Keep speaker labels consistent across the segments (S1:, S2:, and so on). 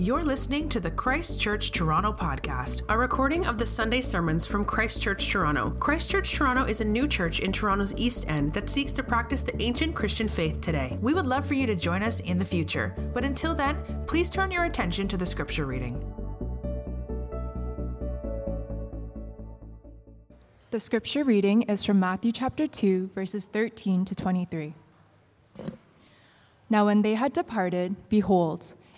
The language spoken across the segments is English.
S1: You're listening to the Christ Church Toronto podcast, a recording of the Sunday sermons from Christ Church Toronto. Christ Church Toronto is a new church in Toronto's East End that seeks to practice the ancient Christian faith today. We would love for you to join us in the future, but until then, please turn your attention to the scripture reading.
S2: The scripture reading is from Matthew chapter 2, verses 13 to 23. Now, when they had departed, behold,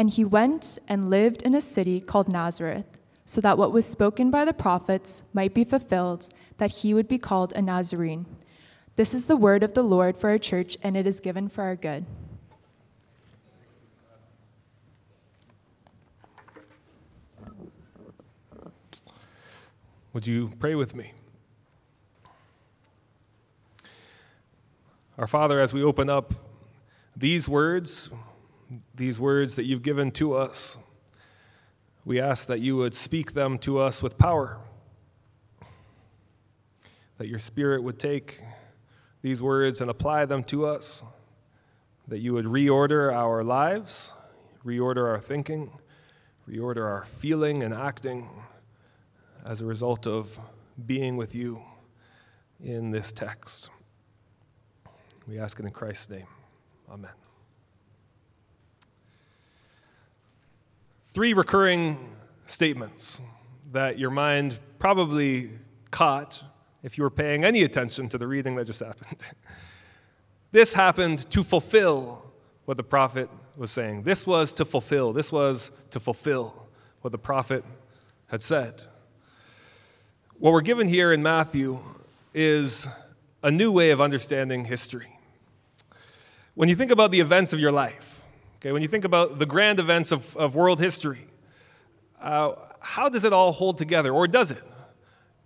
S2: And he went and lived in a city called Nazareth, so that what was spoken by the prophets might be fulfilled, that he would be called a Nazarene. This is the word of the Lord for our church, and it is given for our good.
S3: Would you pray with me? Our Father, as we open up these words, these words that you've given to us, we ask that you would speak them to us with power, that your Spirit would take these words and apply them to us, that you would reorder our lives, reorder our thinking, reorder our feeling and acting as a result of being with you in this text. We ask it in Christ's name. Amen. Three recurring statements that your mind probably caught if you were paying any attention to the reading that just happened. this happened to fulfill what the prophet was saying. This was to fulfill. This was to fulfill what the prophet had said. What we're given here in Matthew is a new way of understanding history. When you think about the events of your life, okay, when you think about the grand events of, of world history, uh, how does it all hold together, or does it?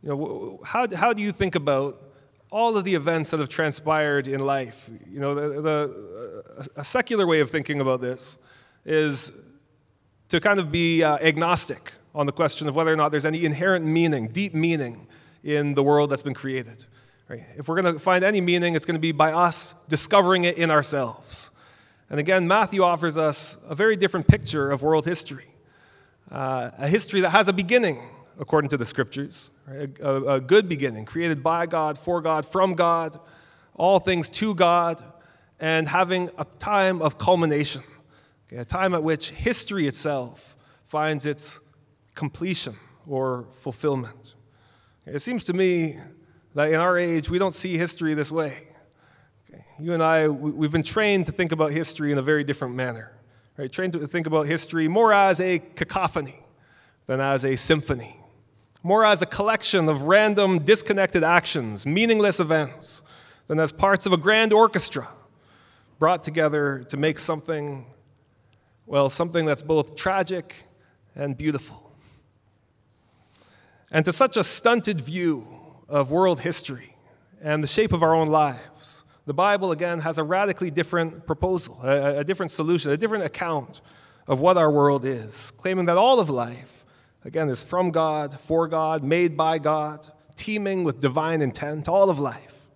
S3: You know, how, how do you think about all of the events that have transpired in life? You know, the, the, a secular way of thinking about this is to kind of be uh, agnostic on the question of whether or not there's any inherent meaning, deep meaning in the world that's been created. Right? If we're going to find any meaning, it's going to be by us discovering it in ourselves. And again, Matthew offers us a very different picture of world history uh, a history that has a beginning, according to the scriptures, right? a, a good beginning, created by God, for God, from God, all things to God, and having a time of culmination, okay? a time at which history itself finds its completion or fulfillment. It seems to me that in our age, we don't see history this way. You and I, we've been trained to think about history in a very different manner. Right? Trained to think about history more as a cacophony than as a symphony, more as a collection of random, disconnected actions, meaningless events, than as parts of a grand orchestra brought together to make something, well, something that's both tragic and beautiful. And to such a stunted view of world history and the shape of our own lives, the Bible, again, has a radically different proposal, a, a different solution, a different account of what our world is, claiming that all of life again, is from God, for God, made by God, teeming with divine intent, all of life,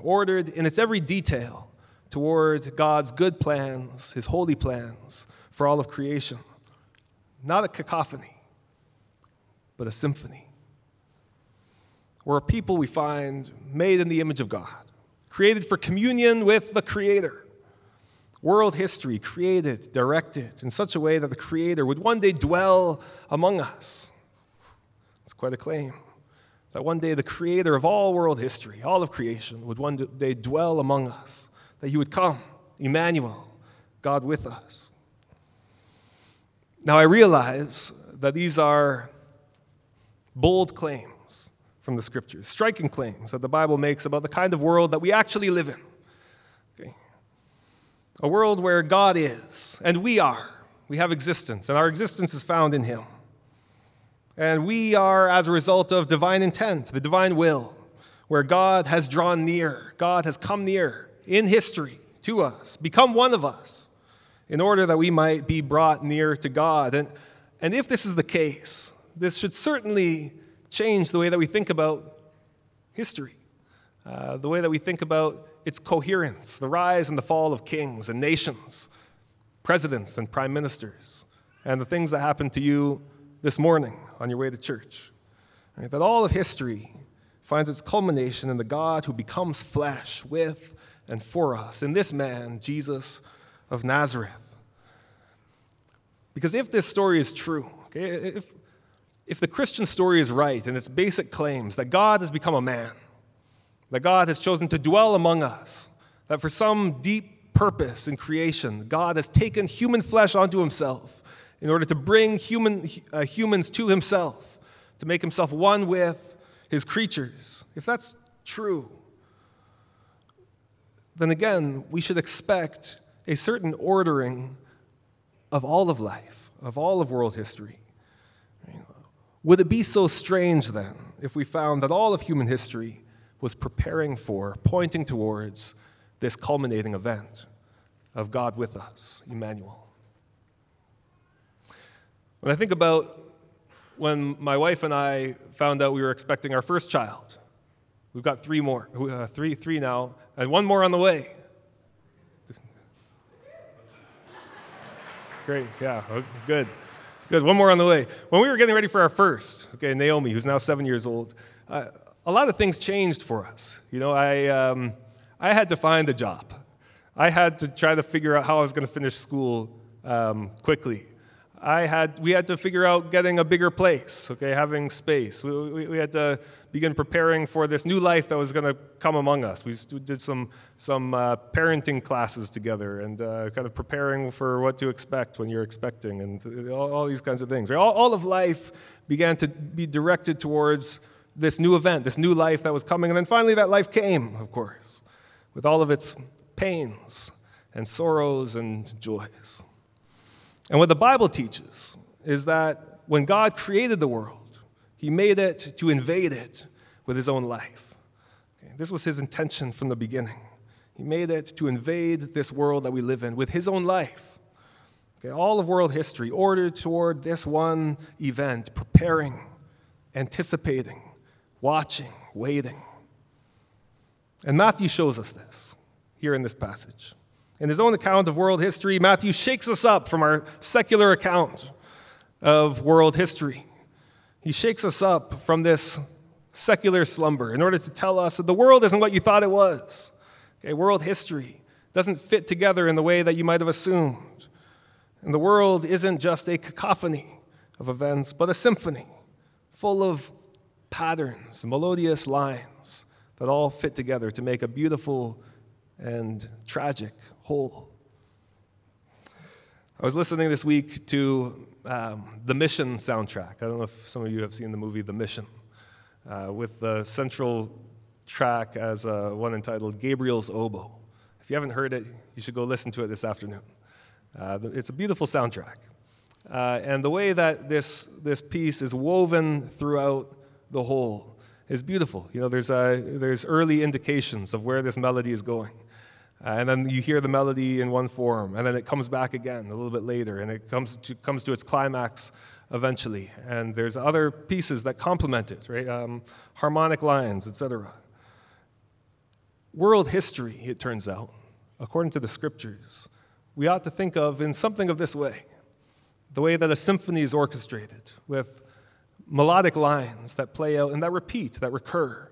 S3: ordered in its every detail toward God's good plans, his holy plans for all of creation. Not a cacophony, but a symphony. We're a people we find made in the image of God, created for communion with the Creator. World history created, directed in such a way that the Creator would one day dwell among us. It's quite a claim. That one day the Creator of all world history, all of creation, would one day dwell among us. That He would come, Emmanuel, God with us. Now I realize that these are bold claims from the scriptures, striking claims that the Bible makes about the kind of world that we actually live in. Okay? A world where God is, and we are. We have existence, and our existence is found in Him. And we are as a result of divine intent, the divine will, where God has drawn near, God has come near in history to us, become one of us, in order that we might be brought near to God. And, and if this is the case, this should certainly change the way that we think about history, uh, the way that we think about its coherence, the rise and the fall of kings and nations, presidents and prime ministers, and the things that happened to you this morning on your way to church. Right? That all of history finds its culmination in the God who becomes flesh with and for us, in this man, Jesus of Nazareth. Because if this story is true, okay, if, if the Christian story is right in its basic claims that God has become a man, that God has chosen to dwell among us, that for some deep purpose in creation, God has taken human flesh onto himself in order to bring human, uh, humans to himself, to make himself one with his creatures. If that's true, then again, we should expect a certain ordering of all of life, of all of world history. Would it be so strange then if we found that all of human history was preparing for, pointing towards this culminating event of God with us, Emmanuel? When I think about when my wife and I found out we were expecting our first child, we've got three more, uh, three, three now, and one more on the way. Great, yeah, good. Good. One more on the way. When we were getting ready for our first, okay, Naomi, who's now seven years old, uh, a lot of things changed for us. You know, I, um, I had to find a job. I had to try to figure out how I was going to finish school um, quickly. I had, we had to figure out getting a bigger place, okay, having space. We, we, we had to begin preparing for this new life that was going to come among us. We did some, some uh, parenting classes together and uh, kind of preparing for what to expect when you're expecting and all, all these kinds of things. All, all of life began to be directed towards this new event, this new life that was coming. And then finally, that life came, of course, with all of its pains and sorrows and joys. And what the Bible teaches is that when God created the world, he made it to invade it with his own life. Okay, this was his intention from the beginning. He made it to invade this world that we live in with his own life. Okay, all of world history ordered toward this one event, preparing, anticipating, watching, waiting. And Matthew shows us this here in this passage. In his own account of world history, Matthew shakes us up from our secular account of world history. He shakes us up from this secular slumber in order to tell us that the world isn't what you thought it was. Okay, world history doesn't fit together in the way that you might have assumed. And the world isn't just a cacophony of events, but a symphony full of patterns, melodious lines that all fit together to make a beautiful and tragic whole. I was listening this week to um, the Mission soundtrack. I don't know if some of you have seen the movie The Mission, uh, with the central track as uh, one entitled Gabriel's Oboe. If you haven't heard it, you should go listen to it this afternoon. Uh, it's a beautiful soundtrack. Uh, and the way that this, this piece is woven throughout the whole is beautiful. You know, there's, uh, there's early indications of where this melody is going. Uh, and then you hear the melody in one form, and then it comes back again a little bit later, and it comes to, comes to its climax eventually, and there's other pieces that complement it, right? Um, harmonic lines, etc. World history, it turns out, according to the scriptures, we ought to think of in something of this way the way that a symphony is orchestrated, with melodic lines that play out and that repeat, that recur,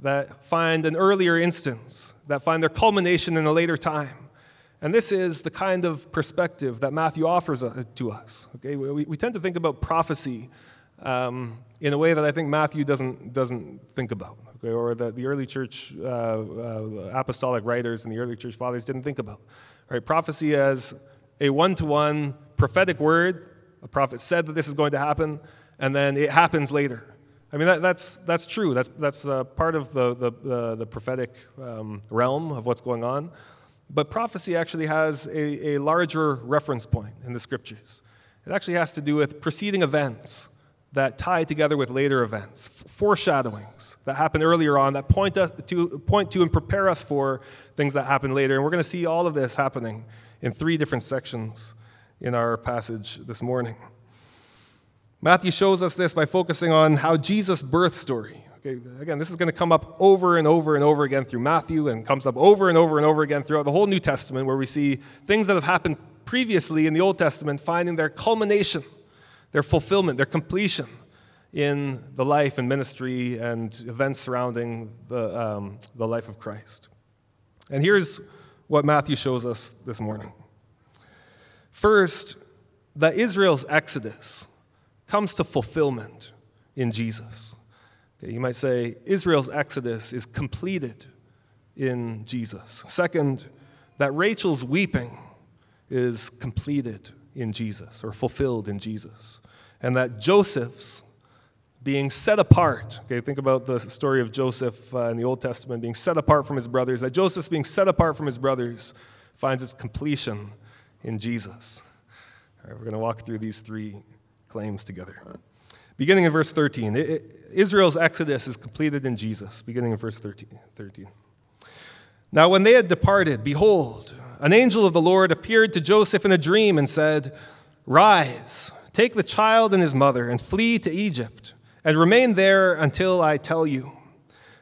S3: that find an earlier instance, that find their culmination in a later time. And this is the kind of perspective that Matthew offers uh, to us. Okay? We, we tend to think about prophecy um, in a way that I think Matthew doesn't, doesn't think about, okay? or that the early church uh, uh, apostolic writers and the early church fathers didn't think about. Right? Prophecy as a one to one prophetic word. A prophet said that this is going to happen, and then it happens later. I mean, that, that's, that's true. That's, that's uh, part of the, the, the, the prophetic um, realm of what's going on. But prophecy actually has a, a larger reference point in the scriptures. It actually has to do with preceding events that tie together with later events, foreshadowings that happen earlier on that point to, point to and prepare us for things that happen later. And we're going to see all of this happening in three different sections in our passage this morning. Matthew shows us this by focusing on how Jesus' birth story. Okay, again, this is going to come up over and over and over again through Matthew and comes up over and over and over again throughout the whole New Testament, where we see things that have happened previously in the Old Testament finding their culmination, their fulfillment, their completion in the life and ministry and events surrounding the, um, the life of Christ. And here's what Matthew shows us this morning. First, that Israel's exodus comes to fulfillment in Jesus. Okay, you might say Israel's exodus is completed in Jesus. Second, that Rachel's weeping is completed in Jesus or fulfilled in Jesus. And that Joseph's being set apart. Okay, think about the story of Joseph uh, in the Old Testament being set apart from his brothers. That Joseph's being set apart from his brothers finds its completion in Jesus. All right, we're going to walk through these three claims together. Beginning in verse 13, it, it, Israel's exodus is completed in Jesus, beginning in verse 13, 13. Now, when they had departed, behold, an angel of the Lord appeared to Joseph in a dream and said, Rise, take the child and his mother, and flee to Egypt, and remain there until I tell you.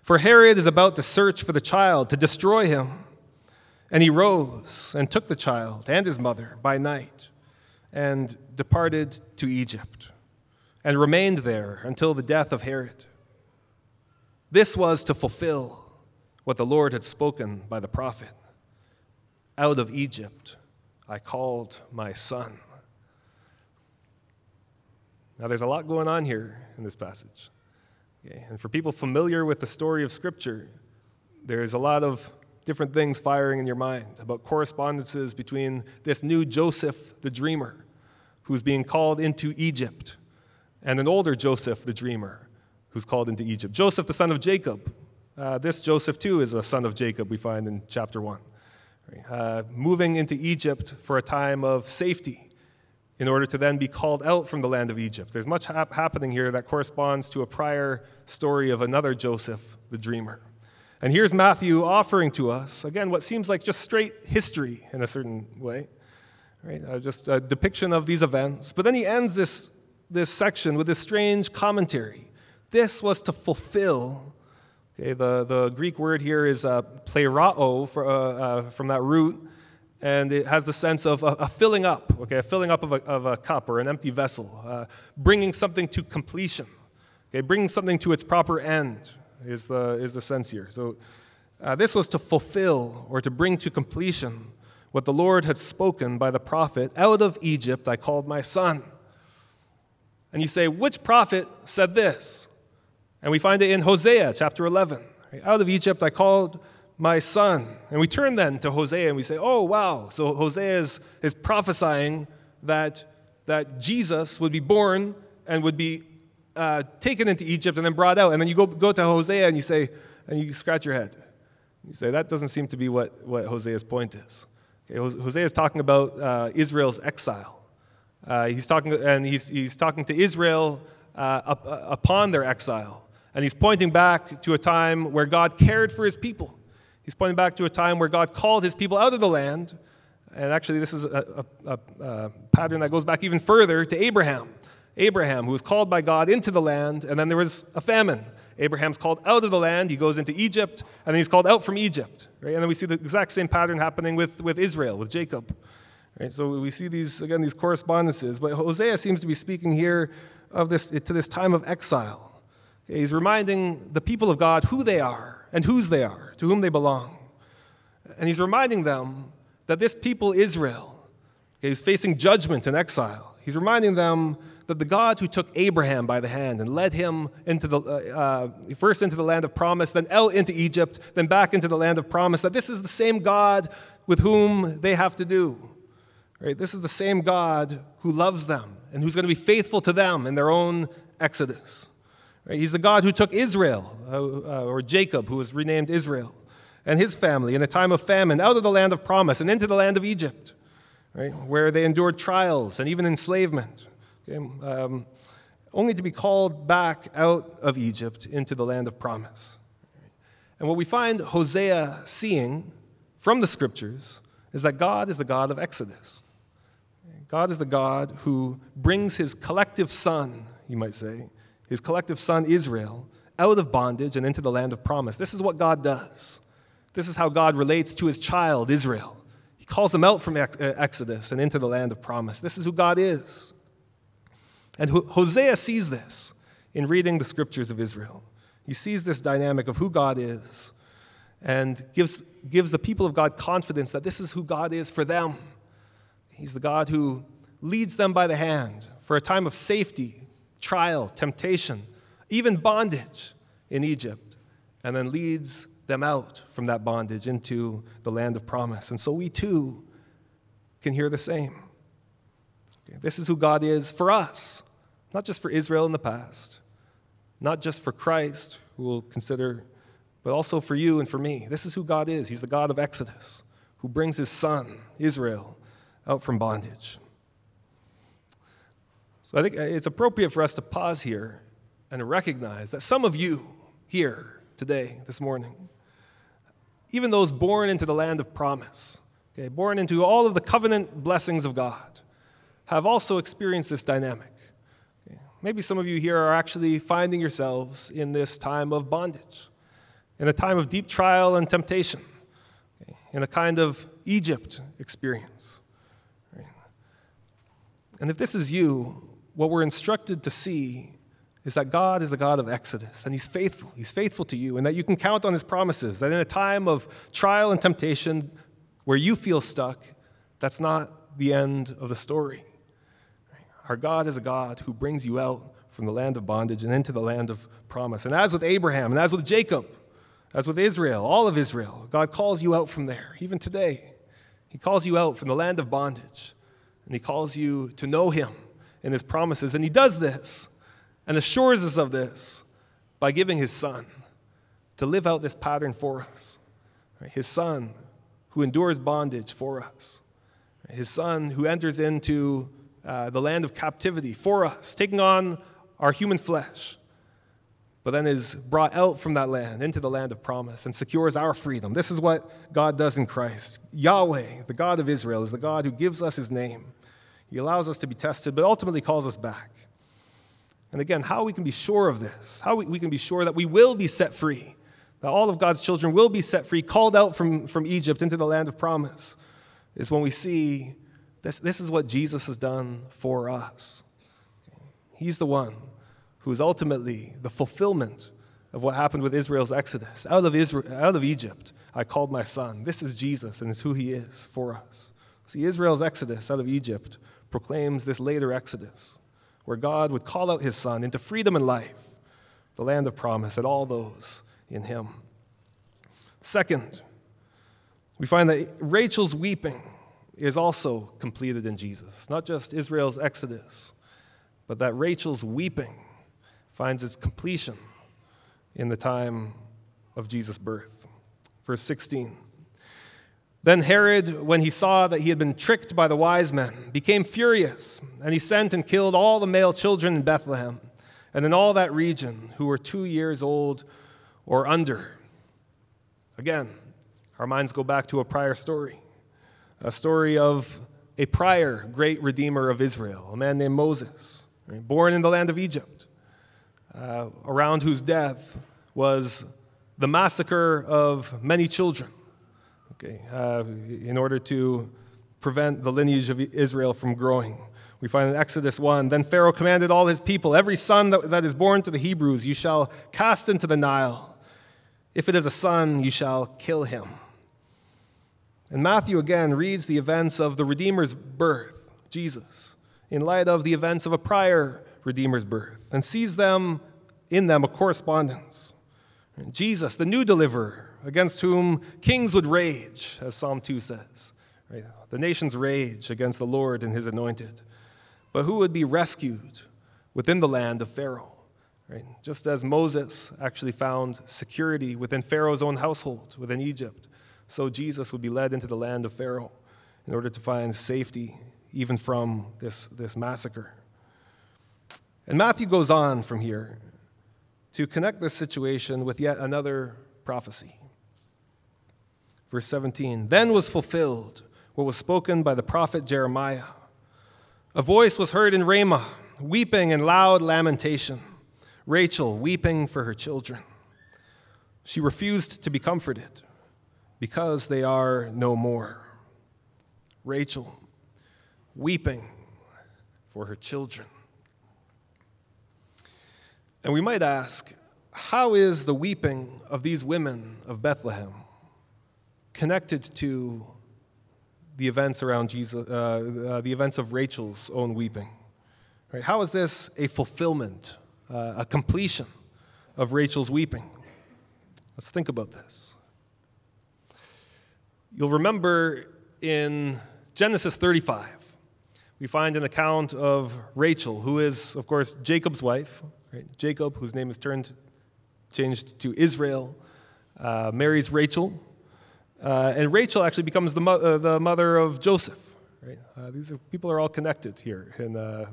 S3: For Herod is about to search for the child to destroy him. And he rose and took the child and his mother by night and departed to Egypt and remained there until the death of Herod. This was to fulfill what the Lord had spoken by the prophet Out of Egypt I called my son. Now, there's a lot going on here in this passage. Okay? And for people familiar with the story of Scripture, there's a lot of different things firing in your mind about correspondences between this new Joseph the dreamer, who's being called into Egypt, and an older Joseph the dreamer, who's called into Egypt. Joseph, the son of Jacob. Uh, this Joseph, too, is a son of Jacob, we find in chapter 1. Uh, moving into Egypt for a time of safety in order to then be called out from the land of Egypt. There's much hap- happening here that corresponds to a prior story of another Joseph, the dreamer. And here's Matthew offering to us, again, what seems like just straight history in a certain way, right? Uh, just a depiction of these events. But then he ends this, this section with this strange commentary. This was to fulfill, okay, the, the Greek word here is uh, pleroo for, uh, uh, from that root, and it has the sense of a, a, filling up, okay, a filling up of a, of a cup or an empty vessel, uh, bringing something to completion, okay, bringing something to its proper end, is the, is the sense here. So uh, this was to fulfill or to bring to completion what the Lord had spoken by the prophet Out of Egypt I called my son. And you say, which prophet said this? And we find it in Hosea chapter 11. Out of Egypt I called my son. And we turn then to Hosea and we say, oh, wow. So Hosea is, is prophesying that, that Jesus would be born and would be uh, taken into Egypt and then brought out. And then you go, go to Hosea and you say, and you scratch your head. You say, that doesn't seem to be what, what Hosea's point is. Okay, Hosea is talking about uh, Israel's exile. Uh, he's talking, and he's, he's talking to Israel uh, up, uh, upon their exile. And he's pointing back to a time where God cared for his people. He's pointing back to a time where God called his people out of the land. And actually, this is a, a, a, a pattern that goes back even further to Abraham Abraham, who was called by God into the land, and then there was a famine. Abraham's called out of the land, he goes into Egypt, and then he's called out from Egypt. Right? And then we see the exact same pattern happening with, with Israel, with Jacob. Right? So we see these, again, these correspondences. But Hosea seems to be speaking here of this, to this time of exile. Okay? He's reminding the people of God who they are and whose they are, to whom they belong. And he's reminding them that this people, Israel, okay, is facing judgment and exile. He's reminding them that the God who took Abraham by the hand and led him into the, uh, uh, first into the land of promise, then out into Egypt, then back into the land of promise, that this is the same God with whom they have to do. Right? This is the same God who loves them and who's going to be faithful to them in their own exodus. Right? He's the God who took Israel, uh, uh or Jacob, who was renamed Israel, and his family in a time of famine out of the land of promise and into the land of Egypt, right? where they endured trials and even enslavement okay, um, only to be called back out of Egypt into the land of promise. And what we find Hosea seeing from the scriptures is that God is the God of Exodus. God is the God who brings his collective son, you might say, his collective son Israel, out of bondage and into the land of promise. This is what God does. This is how God relates to his child, Israel. He calls them out from Exodus and into the land of promise. This is who God is. And Hosea sees this in reading the scriptures of Israel. He sees this dynamic of who God is and gives, gives the people of God confidence that this is who God is for them. He's the God who leads them by the hand for a time of safety, trial, temptation, even bondage in Egypt, and then leads them out from that bondage into the land of promise. And so we too can hear the same. This is who God is for us. Not just for Israel in the past, not just for Christ, who we'll consider, but also for you and for me. This is who God is. He's the God of Exodus, who brings his son, Israel, out from bondage. So I think it's appropriate for us to pause here and recognize that some of you here today, this morning, even those born into the land of promise, okay, born into all of the covenant blessings of God, have also experienced this dynamic. Maybe some of you here are actually finding yourselves in this time of bondage, in a time of deep trial and temptation, in a kind of Egypt experience. And if this is you, what we're instructed to see is that God is the God of Exodus, and He's faithful. He's faithful to you, and that you can count on His promises, that in a time of trial and temptation where you feel stuck, that's not the end of the story. Our God is a God who brings you out from the land of bondage and into the land of promise. And as with Abraham, and as with Jacob, as with Israel, all of Israel, God calls you out from there, even today. He calls you out from the land of bondage, and He calls you to know Him and His promises. And He does this and assures us of this by giving His Son to live out this pattern for us. His Son who endures bondage for us. His Son who enters into uh, the land of captivity for us, taking on our human flesh, but then is brought out from that land into the land of promise and secures our freedom. This is what God does in Christ. Yahweh, the God of Israel, is the God who gives us his name. He allows us to be tested, but ultimately calls us back. And again, how we can be sure of this, how we, we can be sure that we will be set free, that all of God's children will be set free, called out from, from Egypt into the land of promise, is when we see this, this is what Jesus has done for us. He's the one who is ultimately the fulfillment of what happened with Israel's exodus. Out of, Israel, out of Egypt, I called my son. This is Jesus, and it's who he is for us. See, Israel's exodus out of Egypt proclaims this later exodus, where God would call out his son into freedom and life, the land of promise, and all those in him. Second, we find that Rachel's weeping is also completed in Jesus. Not just Israel's exodus, but that Rachel's weeping finds its completion in the time of Jesus' birth. Verse 16. Then Herod, when he saw that he had been tricked by the wise men, became furious, and he sent and killed all the male children in Bethlehem and in all that region who were two years old or under. Again, our minds go back to a prior story a story of a prior great redeemer of Israel, a man named Moses, right? born in the land of Egypt, uh, around whose death was the massacre of many children, okay, uh, in order to prevent the lineage of Israel from growing. We find in Exodus 1 Then Pharaoh commanded all his people, Every son that, that is born to the Hebrews you shall cast into the Nile. If it is a son, you shall kill him. And Matthew again reads the events of the Redeemer's birth, Jesus, in light of the events of a prior Redeemer's birth, and sees them in them a correspondence. Jesus, the new deliverer, against whom kings would rage, as Psalm 2 says. Right? The nations rage against the Lord and his anointed but who would be rescued within the land of Pharaoh. Right? Just as Moses actually found security within Pharaoh's own household, within Egypt, so Jesus would be led into the land of Pharaoh in order to find safety even from this, this massacre. And Matthew goes on from here to connect this situation with yet another prophecy. Verse 17 Then was fulfilled what was spoken by the prophet Jeremiah a voice was heard in Ramah, weeping and loud lamentation, Rachel weeping for her children. She refused to be comforted because they are no more. Rachel weeping for her children. And we might ask, how is the weeping of these women of Bethlehem connected to the events around Jesus, uh, uh, the events of Rachel's own weeping. Right? How is this a fulfillment, uh, a completion of Rachel's weeping? Let's think about this. You'll remember in Genesis 35, we find an account of Rachel, who is, of course, Jacob's wife. Right? Jacob, whose name is turned, changed to Israel, uh, marries Rachel. Uh, and Rachel actually becomes the, mo- uh, the mother of Joseph. Right? Uh, these are, people are all connected here in, uh,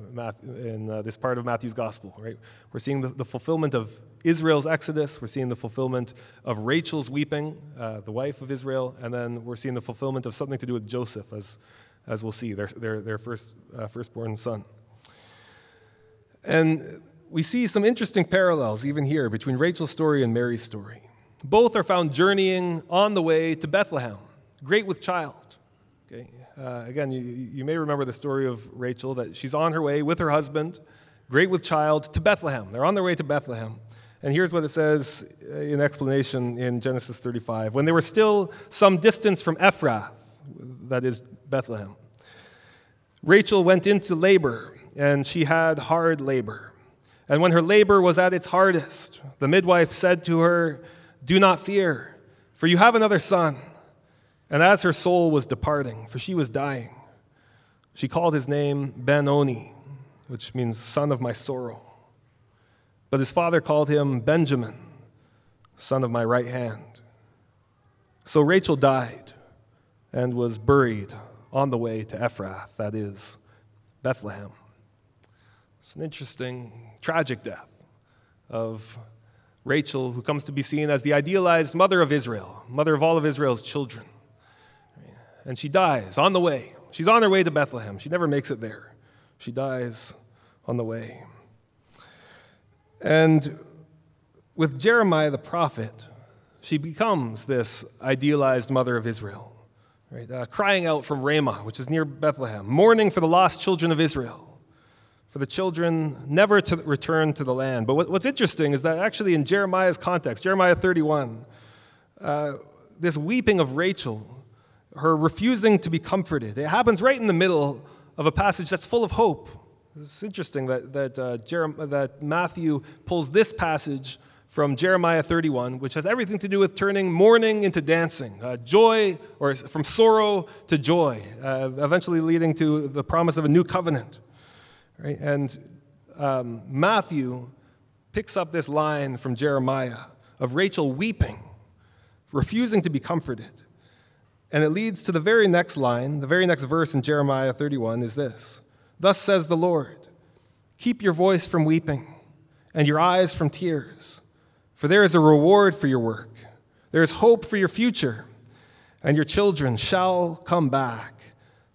S3: in uh, this part of Matthew's gospel. Right? We're seeing the, the, fulfillment of Israel's exodus. We're seeing the fulfillment of Rachel's weeping, uh, the wife of Israel, and then we're seeing the fulfillment of something to do with Joseph, as, as we'll see, their, their, their first, firstborn son. And we see some interesting parallels even here between Rachel's story and Mary's story. Both are found journeying on the way to Bethlehem, great with child. Okay? Uh, again, you, you may remember the story of Rachel that she's on her way with her husband, great with child, to Bethlehem. They're on their way to Bethlehem. And here's what it says in explanation in Genesis 35. When they were still some distance from Ephrath, that is Bethlehem, Rachel went into labor, and she had hard labor. And when her labor was at its hardest, the midwife said to her, do not fear, for you have another son. And as her soul was departing, for she was dying, she called his name Ben-Oni, which means son of my sorrow. But his father called him Benjamin, son of my right hand. So Rachel died and was buried on the way to Ephrath, that is, Bethlehem. It's an interesting, tragic death of Rachel, who comes to be seen as the idealized mother of Israel, mother of all of Israel's children. And she dies on the way. She's on her way to Bethlehem. She never makes it there. She dies on the way. And with Jeremiah the prophet, she becomes this idealized mother of Israel, right? Uh, crying out from Ramah, which is near Bethlehem, mourning for the lost children of Israel for the children never to return to the land. But what's interesting is that actually in Jeremiah's context, Jeremiah 31, uh, this weeping of Rachel, her refusing to be comforted, it happens right in the middle of a passage that's full of hope. It's interesting that, that, uh, that Matthew pulls this passage from Jeremiah 31, which has everything to do with turning mourning into dancing, uh, joy, or from sorrow to joy, uh, eventually leading to the promise of a new covenant. Right? And um, Matthew picks up this line from Jeremiah of Rachel weeping, refusing to be comforted. And it leads to the very next line, the very next verse in Jeremiah 31 is this Thus says the Lord, keep your voice from weeping and your eyes from tears, for there is a reward for your work. There is hope for your future, and your children shall come back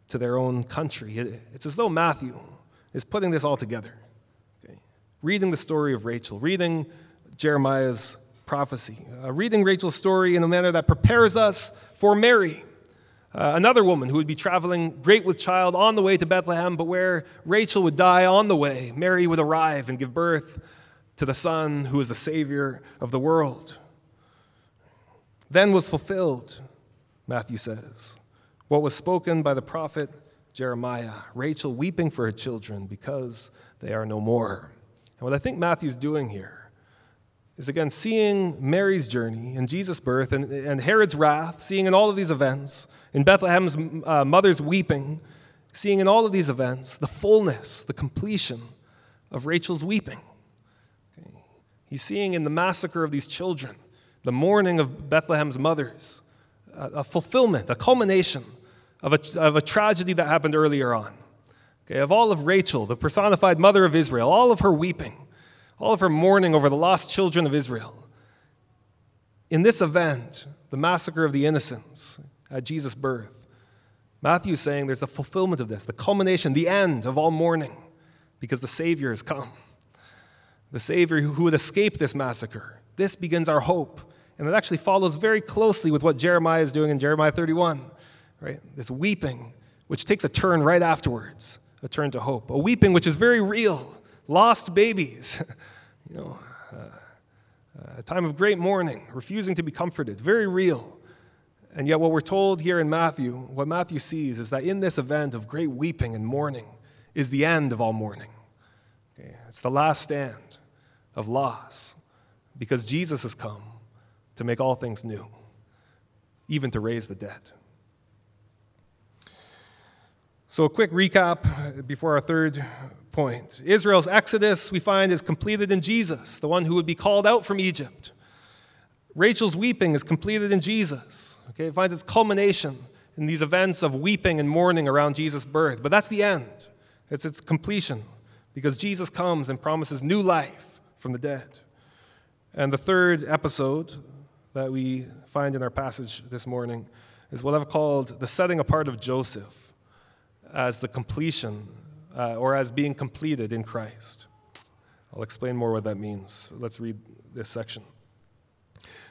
S3: to their own country. It's as though Matthew is putting this all together. reading the story of Rachel, reading Jeremiah's prophecy, uh, reading Rachel's story in a manner that prepares us for Mary, uh, another woman who would be traveling great with child on the way to Bethlehem, but where Rachel would die on the way, Mary would arrive and give birth to the Son who is the Savior of the world. Then was fulfilled, Matthew says, what was spoken by the prophet Jeremiah, Rachel weeping for her children because they are no more. And what I think Matthew's doing here is again seeing Mary's journey and Jesus' birth and, and Herod's wrath, seeing in all of these events, in Bethlehem's uh, mother's weeping, seeing in all of these events the fullness, the completion of Rachel's weeping. Okay. He's seeing in the massacre of these children, the mourning of Bethlehem's mothers, a, a fulfillment, a culmination of a, of a tragedy that happened earlier on. Okay, of all of Rachel, the personified mother of Israel, all of her weeping, all of her mourning over the lost children of Israel. In this event, the massacre of the innocents at Jesus' birth, Matthew is saying there's the fulfillment of this, the culmination, the end of all mourning, because the Savior has come. The Savior who would escape this massacre. This begins our hope. And it actually follows very closely with what Jeremiah is doing in Jeremiah 31, right? This weeping, which takes a turn right afterwards a turn to hope. A weeping which is very real, lost babies, you know, uh, a time of great mourning, refusing to be comforted, very real. And yet, what we're told here in Matthew, what Matthew sees is that in this event of great weeping and mourning is the end of all mourning. Okay? It's the last stand of loss because Jesus has come to make all things new, even to raise the dead. So, a quick recap before our third point. Israel's exodus, we find, is completed in Jesus, the one who would be called out from Egypt. Rachel's weeping is completed in Jesus. Okay, it finds its culmination in these events of weeping and mourning around Jesus' birth. But that's the end, it's its completion, because Jesus comes and promises new life from the dead. And the third episode that we find in our passage this morning is what I've called the setting apart of Joseph as the completion uh, or as being completed in Christ. I'll explain more what that means. Let's read this section.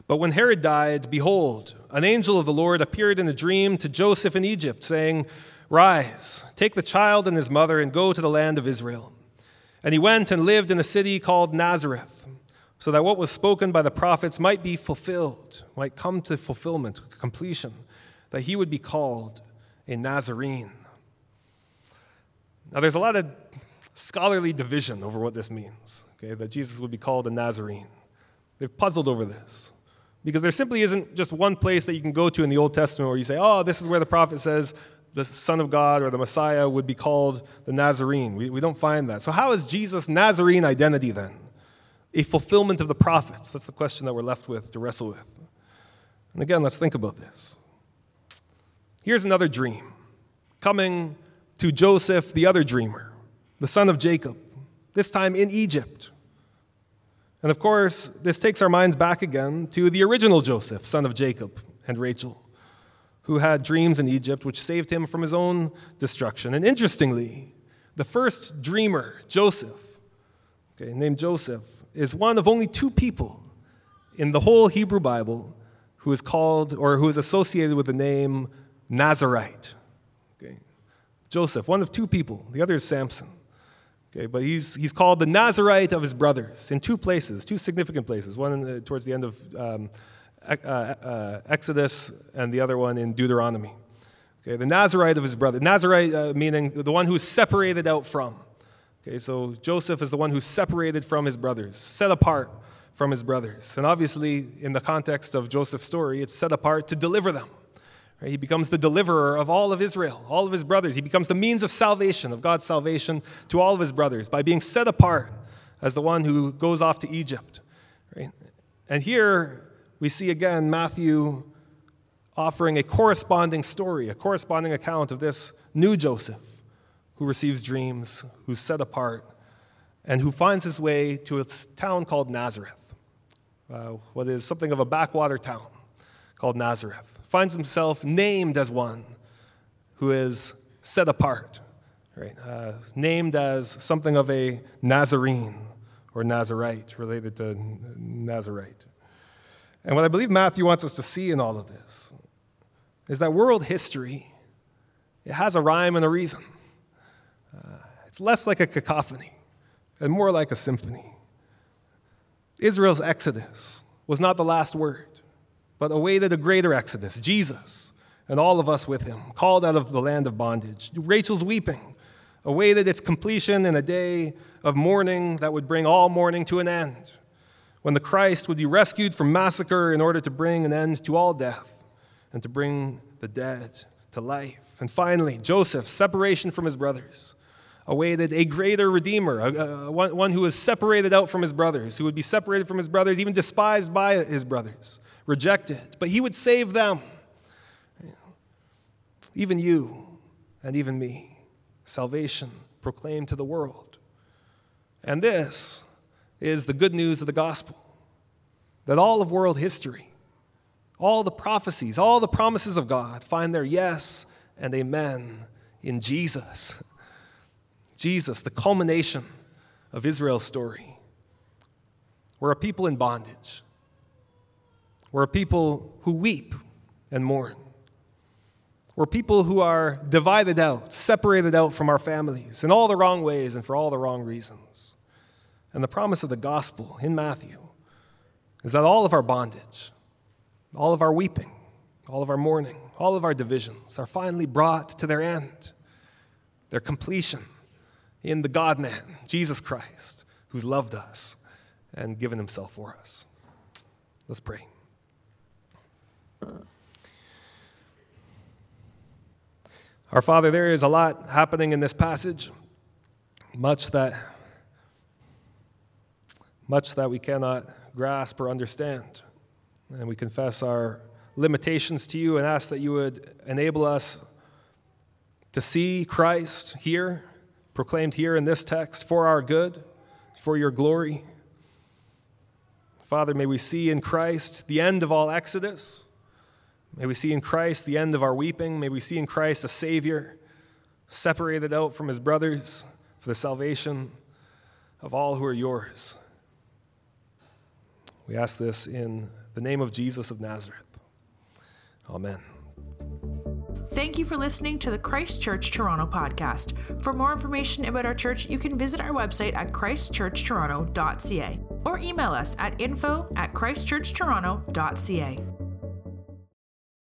S3: But when Herod died, behold, an angel of the Lord appeared in a dream to Joseph in Egypt, saying, Rise, take the child and his mother, and go to the land of Israel. And he went and lived in a city called Nazareth, so that what was spoken by the prophets might be fulfilled, might come to fulfillment, completion, that he would be called a Nazarene. Now, there's a lot of scholarly division over what this means, okay, that Jesus would be called a Nazarene. They've puzzled over this because there simply isn't just one place that you can go to in the Old Testament where you say, oh, this is where the prophet says the Son of God or the Messiah would be called the Nazarene. We, we don't find that. So, how is Jesus' Nazarene identity then? A fulfillment of the prophets? That's the question that we're left with to wrestle with. And again, let's think about this. Here's another dream coming to Joseph, the other dreamer, the son of Jacob, this time in Egypt. And of course, this takes our minds back again to the original Joseph, son of Jacob and Rachel, who had dreams in Egypt which saved him from his own destruction. And interestingly, the first dreamer, Joseph, okay, named Joseph, is one of only two people in the whole Hebrew Bible who is called or who is associated with the name Nazarite. Joseph, one of two people. The other is Samson. Okay, but he's, he's called the Nazarite of his brothers in two places, two significant places. One the, towards the end of um, uh, uh, Exodus, and the other one in Deuteronomy. Okay, the Nazarite of his brother. Nazarite uh, meaning the one who's separated out from. Okay, so Joseph is the one who's separated from his brothers, set apart from his brothers. And obviously, in the context of Joseph's story, it's set apart to deliver them. He becomes the deliverer of all of Israel, all of his brothers. He becomes the means of salvation, of God's salvation to all of his brothers by being set apart as the one who goes off to Egypt. Right? And here we see again Matthew offering a corresponding story, a corresponding account of this new Joseph who receives dreams, who's set apart, and who finds his way to a town called Nazareth, uh, what is something of a backwater town called Nazareth finds himself named as one who is set apart, right? Uh, named as something of a Nazarene, or Nazarite, related to Nazarite. And what I believe Matthew wants us to see in all of this is that world history, it has a rhyme and a reason. Uh, it's less like a cacophony and more like a symphony. Israel's exodus was not the last word, but awaited a greater exodus, Jesus, and all of us with him, called out of the land of bondage. Rachel's weeping awaited its completion in a day of mourning that would bring all mourning to an end, when the Christ would be rescued from massacre in order to bring an end to all death and to bring the dead to life. And finally, Joseph's separation from his brothers awaited a greater Redeemer, a, a, one, one who was separated out from his brothers, who would be separated from his brothers, even despised by his brothers, rejected. But he would save them, even you and even me. Salvation proclaimed to the world. And this is the good news of the gospel that all of world history, all the prophecies, all the promises of God find their yes and amen in Jesus. Jesus, the culmination of Israel's story. We're a people in bondage. We're a people who weep and mourn. We're people who are divided out, separated out from our families in all the wrong ways and for all the wrong reasons. And the promise of the gospel in Matthew is that all of our bondage, all of our weeping, all of our mourning, all of our divisions are finally brought to their end, their completion in the God man, Jesus Christ, who's loved us and given himself for us. Let's pray. Our Father, there is a lot happening in this passage, much that much that we cannot grasp or understand. And we confess our limitations to you and ask that you would enable us to see Christ here proclaimed here in this text for our good, for your glory. Father, may we see in Christ the end of all Exodus. May we see in Christ the end of our weeping. May we see in Christ a Savior separated out from his brothers for the salvation of all who are yours. We ask this in the name of Jesus of Nazareth. Amen.
S1: Thank you for listening to the Christ Church Toronto podcast. For more information about our church, you can visit our website at christchurchtoronto.ca or email us at info at christchurchtoronto.ca.